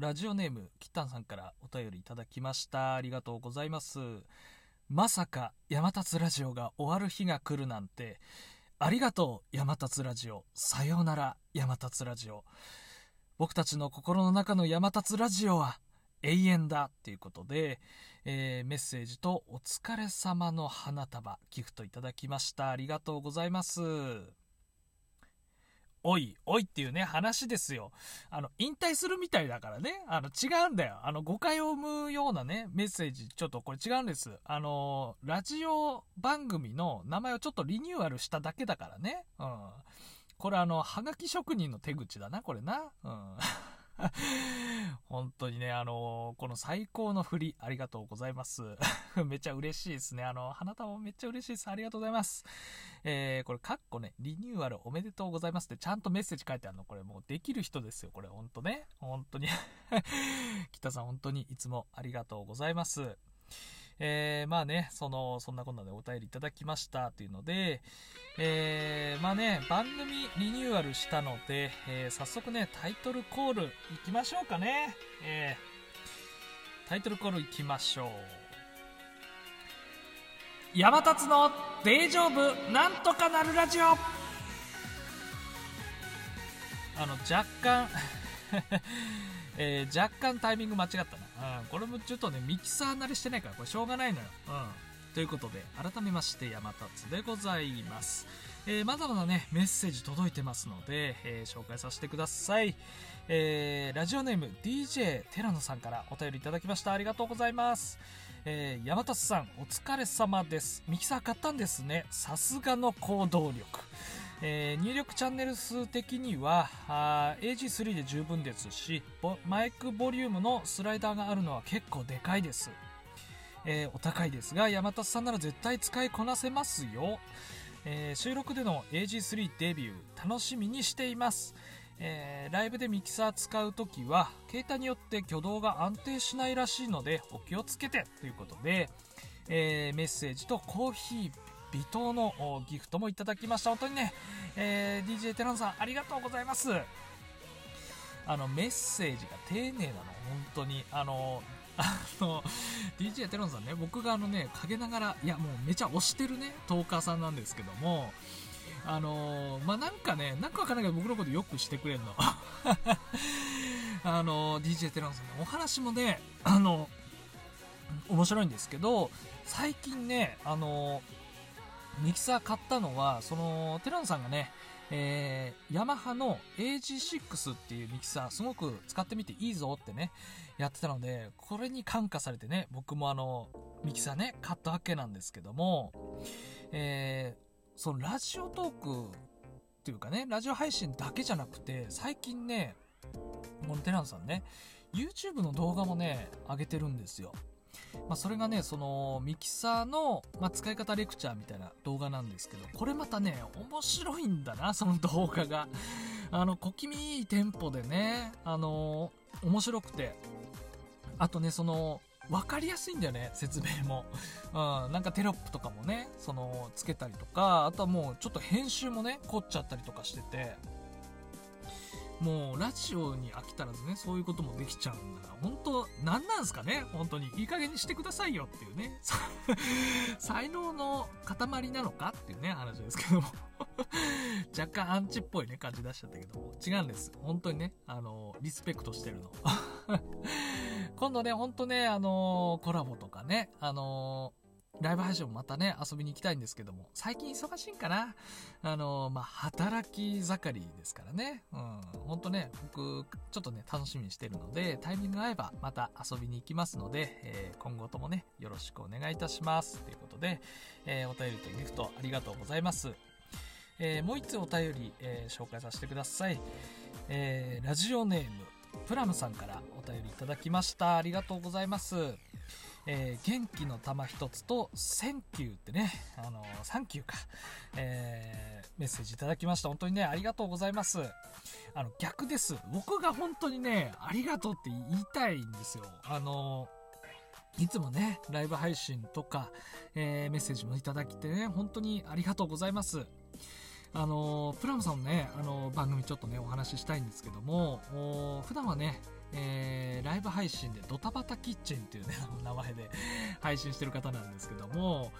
ラジオネームキッタンさんからお便りいただきました。ありがとうございます。まさか山立ラジオが終わる日が来るなんて。ありがとう山立ラジオ。さようなら山立ラジオ。僕たちの心の中の山立ラジオは永遠だっていうことで、えー、メッセージとお疲れ様の花束ギフトいただきました。ありがとうございます。おいおいっていうね話ですよ。あの引退するみたいだからね。あの違うんだよ。あの誤解を生むようなねメッセージ。ちょっとこれ違うんです。あのラジオ番組の名前をちょっとリニューアルしただけだからね。うん。これあのはがき職人の手口だなこれな。うん。当にね、あの、この最高の振り、ありがとうございます。めっちゃ嬉しいですね。あの、花束めっちゃ嬉しいです。ありがとうございます。えー、これ、かっこね、リニューアルおめでとうございますってちゃんとメッセージ書いてあるの。これもうできる人ですよ。これ、ほんとね。本当に 北さん、本当にいつもありがとうございます。えー、まあね、その、そんなこんなでお便りいただきましたというので、えー、まあね、番組リニューアルしたので、えー、早速ね、タイトルコールいきましょうかね。えー、タイトルコールいきましょう。山立の大丈夫なんとかなるラジオあの、若干えー、若干タイミング間違ったな。うん、これもちょっとね、ミキサー慣れしてないから、これしょうがないのよ。うん。ということで、改めまして、山立でございます。えー、まだまだね、メッセージ届いてますので、えー、紹介させてください。えー、ラジオネーム DJ 寺野さんからお便りいただきました。ありがとうございます。えー、山立さん、お疲れ様です。ミキサー買ったんですね。さすがの行動力。えー、入力チャンネル数的にはあ AG3 で十分ですしマイクボリュームのスライダーがあるのは結構でかいです、えー、お高いですが山田さんなら絶対使いこなせますよ、えー、収録での AG3 デビュー楽しみにしています。えー、ライブでミキサー使うときは携帯によって挙動が安定しないらしいのでお気をつけてということで、えー、メッセージとコーヒー微糖のギフトもいただきました。本当にね、えー、DJ テランさんありがとうございます。あの、メッセージが丁寧なの、本当に。あの、あの、DJ テロンさんね、僕があのね、陰ながら、いや、もうめちゃ推してるね、トーカーさんなんですけども、あのまあ、なんかね、なんかわからないけど僕のことよくしてくれんの。あの DJ テロンさんね、お話もね、あの、面白いんですけど、最近ね、あのミキサー買ったのは、その、テランさんがね、えー、ヤマハの AG6 っていうミキサー、すごく使ってみていいぞってね、やってたので、これに感化されてね、僕もあの、ミキサーね、買ったわけなんですけども、えー、そのラジオトークっていうかね、ラジオ配信だけじゃなくて、最近ね、このテランさんね、YouTube の動画もね、上げてるんですよ。まあ、それがね、そのミキサーの、まあ、使い方レクチャーみたいな動画なんですけど、これまたね、面白いんだな、その動画が。あの、小気味いいテンポでね、あの、面白くて。あとね、その、分かりやすいんだよね、説明も。うん、なんかテロップとかもね、その、つけたりとか、あとはもうちょっと編集もね、凝っちゃったりとかしてて、もうラジオに飽きたらずね、そういうこともできちゃうんだから、本当何なんすかね本当に。いい加減にしてくださいよっていうね。才能の塊なのかっていうね、話ですけども 若干アンチっぽいね、感じ出しちゃったけども。違うんです。本当にね、あの、リスペクトしてるの。今度ね、ほんとね、あのコラボとかね、あのライブ配信もまたね、遊びに行きたいんですけども、最近忙しいんかなあの、まあ、働き盛りですからね。うん、ほんとね、僕、ちょっとね、楽しみにしてるので、タイミング合えばまた遊びに行きますので、えー、今後ともね、よろしくお願いいたします。ということで、えー、お便りとギフトありがとうございます。えー、もう一つお便り、え紹介させてください。えラジオネーム、プラムさんからお便りいただきました。ありがとうございます。えー、元気の玉一つと、 thank you ってね、あのサンキューか、えー、メッセージいただきました。本当にね、ありがとうございます。あの、逆です。僕が本当にね、ありがとうって言いたいんですよ。あのいつもね、ライブ配信とか、えー、メッセージもいただきてね、本当にありがとうございます。あのプラムさんのね、あの番組ちょっとね、お話ししたいんですけども、普段はね、えライブ配信でドタバタキッチンっていうね、名前で 配信してる方なんですけども、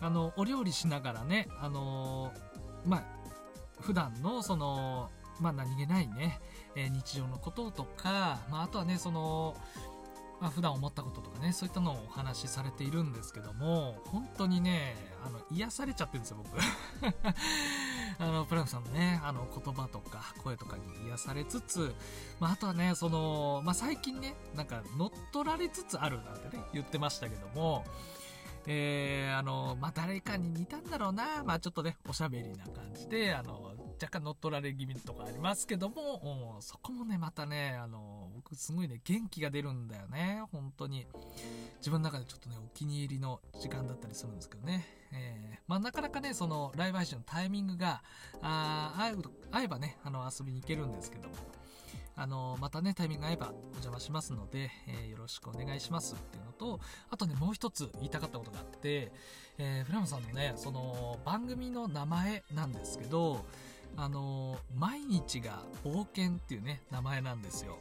あの、お料理しながらね、あのまあ、普段のその、まあ、何気ないね、えー、日常のこととか、まあ、あとはね、その、まあ、普段思ったこととかね、そういったのをお話しされているんですけども、本当にね、あの、癒されちゃってるんですよ、僕。あの、プラムさんのね、あの、言葉とか声とかに癒されつつ、まあ、あとはね、その、まあ、最近ね、なんか乗っ取られつつあるなんてね、言ってましたけども、えー、あの、まあ、誰かに似たんだろうな、まあ、ちょっとね、おしゃべりな感じで、あの、若干乗っ取られ気味とかありますけども、そこもね、またね、あの、僕すごいね、元気が出るんだよね、本当に。自分の中でちょっとね、お気に入りの時間だったりするんですけどね。えー、まあ、なかなかね、その、ライブ配信のタイミングが、あ合えばね、あの、遊びに行けるんですけども、あの、またね、タイミング合えばお邪魔しますので、えー、よろしくお願いしますっていうのと、あとね、もう一つ言いたかったことがあって、えー、フラムさんのね、その、番組の名前なんですけど、あの、毎日が冒険っていうね、名前なんですよ。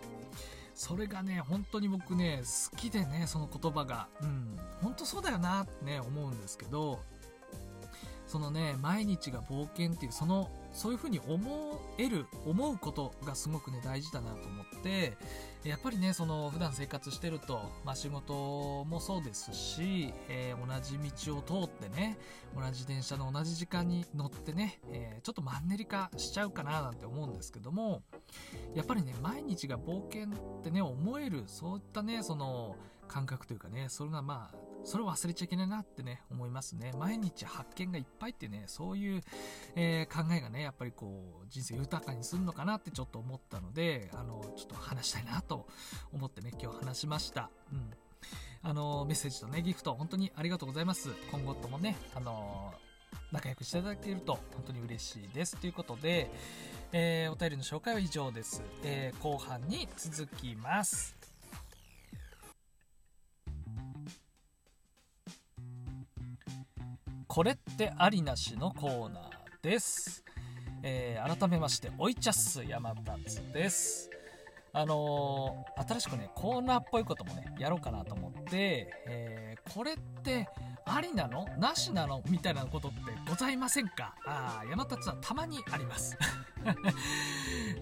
それがね、本当に僕ね、好きでね、その言葉が。うん、本当そうだよなってね、思うんですけど、そのね、毎日が冒険っていう、そのそういうふうに思える、思うことがすごくね、大事だなと思って、やっぱりね、その、普段生活してると、まあ仕事もそうですし、えー、同じ道を通ってね、同じ電車の同じ時間に乗ってね、えー、ちょっとマンネリ化しちゃうかななんて思うんですけども、やっぱりね、毎日が冒険ってね、思える、そういったね、その、感覚というかね、それがまあ、それを忘れちゃいけないなってね、思いますね。毎日発見がいっぱいってね、そういう、えー、考えがね、やっぱりこう、人生豊かにするのかなってちょっと思ったので、あの、ちょっと話したいなと思ってね、今日話しました。うん。あの、メッセージとね、ギフト、本当にありがとうございます。今後ともね、あの、仲良くしていただけると本当に嬉しいです。ということで、えー、お便りの紹介は以上です。えー、後半に続きます。これってありなしのコーナーです。えー、改めまして、おいちゃっす山立です。あのー、新しくね、コーナーっぽいこともね、やろうかなと思って、えー、これってありなの？なしなの？みたいなことってございませんか？ああ山立はたまにあります。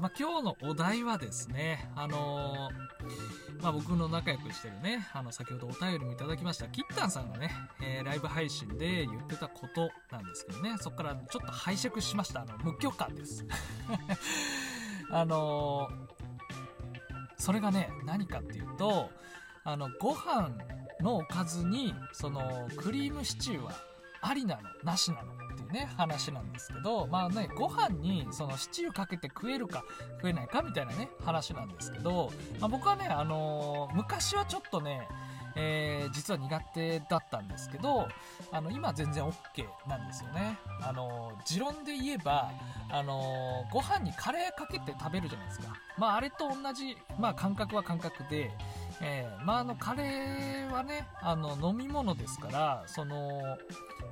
まあ、今日のお題はですね、あのー、まあ、僕の仲良くしてるね、あの、先ほどお便りもいただきました、キッタンさんがね、えー、ライブ配信で言ってたことなんですけどね、そこからちょっと拝借しました。あの、無許可です。あのー、それがね、何かっていうと、あの、ご飯のおかずに、その、クリームシチューはありなの？なしなの？っていうね、話なんですけど、まあね、ご飯にそのシチューかけて食えるか食えないかみたいなね、話なんですけど、まあ、僕はね、あのー、昔はちょっとね、えー、実は苦手だったんですけど、あの、今全然 OK なんですよね。あの、持論で言えば、あの、ご飯にカレーかけて食べるじゃないですか。まあ、あれと同じ、まあ、感覚は感覚で、えー、まあ、あの、カレーはね、あの、飲み物ですから、その、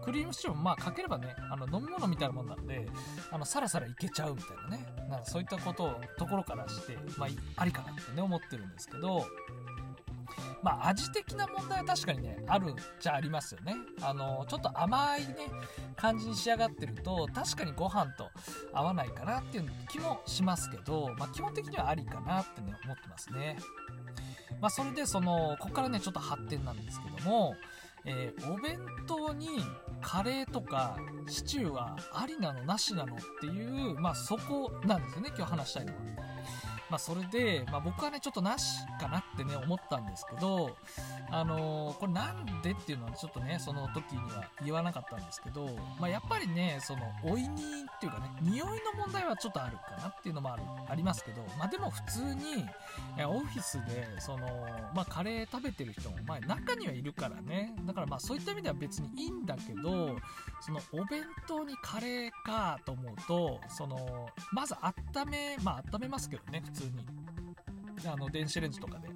クリームシチューもまあかければね、あの、飲み物みたいなもんなんで、あの、さらさらいけちゃうみたいなね、なんかそういったことを、ところからして、まあ、ありかなってね、思ってるんですけど、まあ、味的な問題は確かにね、あるじゃありますよね。あの、ちょっと甘いね、感じに仕上がってると、確かにご飯と合わないかなっていう気もしますけど、まあ、基本的にはありかなってね、思ってますね。まあ、それでその、ここからね、ちょっと発展なんですけども、えー、お弁当にカレーとかシチューはありなのなしなのっていう、まあそこなんですよね、今日話したいのは。まあ、それで、まあ、僕はね、ちょっとなしかなってね、思ったんですけど、あのー、これなんでっていうのはちょっとね、その時には言わなかったんですけど、まあ、やっぱりね、その、おいにっていうかね、匂いの問題はちょっとあるかなっていうのもある、ありますけど、まあ、でも普通に、オフィスで、その、まあ、カレー食べてる人も、まあ、中にはいるからね、だからまあ、そういった意味では別にいいんだけど、その、お弁当にカレーかと思うと、その、まず温め、まあ、温めますけどね、普通通に。あの、電子レンジとかで。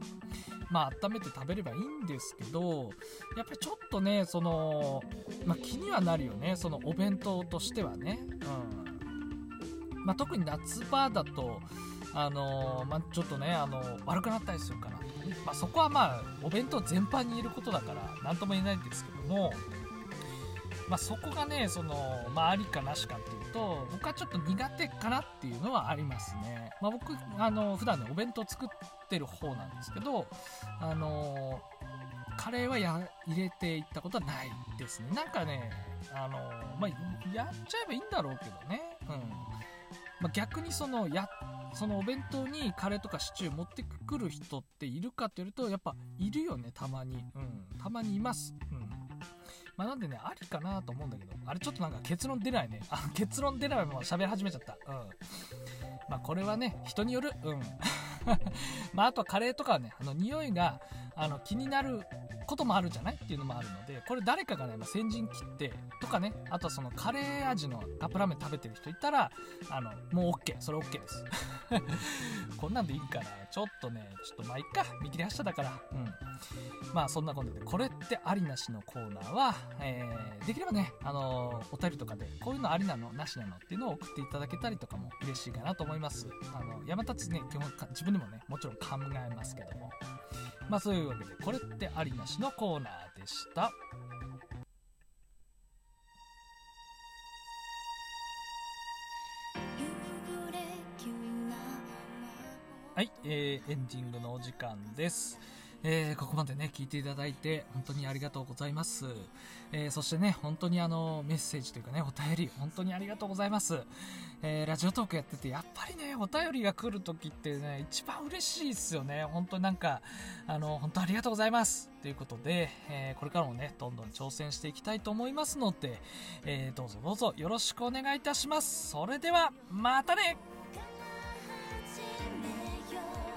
まあ、温めて食べればいいんですけど、やっぱりちょっとね、その、まあ、気にはなるよね。そのお弁当としてはね。うん。まあ、特に夏場だと、あのまあ、ちょっとね、あの悪くなったりするかな、まあ、そこはまあ、お弁当全般に言えることだから、なんとも言えないんですけども、まあ、そこがね、その、まあ、ありかなしかっていうと、僕はちょっと苦手かなっていうのはありますね。まあ、僕、あの、普段ね、お弁当作ってる方なんですけど、あの、カレーはや入れていったことはないですね。なんかね、あの、まあ、やっちゃえばいいんだろうけどね。うん。まあ、逆にその、や、そのお弁当にカレーとかシチュー持ってくる人っているかって言うと、やっぱいるよね、たまに。うん。たまにいます。うん。まあ、なんでね、ありかなと思うんだけど、あれちょっとなんか結論出ないね。あ、結論出ないまま喋り始めちゃった。うん。まあ、これはね、人による。うん。まあ、あとはカレーとかはね、あの、匂いが、あの、気になることもあるじゃない？っていうのもあるので、これ誰かがね、まあ、先陣切って、とかね、あとはそのカレー味のカップラーメン食べてる人いたら、あの、もう OK。それ OK です。こんなんでいいから、ちょっとね、ちょっとまあいっか。見切り発車だから。うん。まあそんなことで、これってありなしのコーナーは、えー、できればね、あの、お便りとかで、こういうのありなの、なしなのっていうのを送っていただけたりとかも嬉しいかなと思います。あの、山立ね、基本自分でもね、もちろん考えますけども。まあそういうわけで、これってありなしのコーナーでした。はい、えー、エンディングのお時間です。えー、ここまでね、聞いていただいて、本当にありがとうございます。えー、そしてね、本当にあの、メッセージというかね、お便り、本当にありがとうございます。えー、ラジオトークやってて、やっぱりね、お便りが来るときってね、一番嬉しいですよね。本当になんか、あの、本当ありがとうございます。ということで、えー、これからもね、どんどん挑戦していきたいと思いますので、えー、どうぞどうぞよろしくお願いいたします。それでは、またね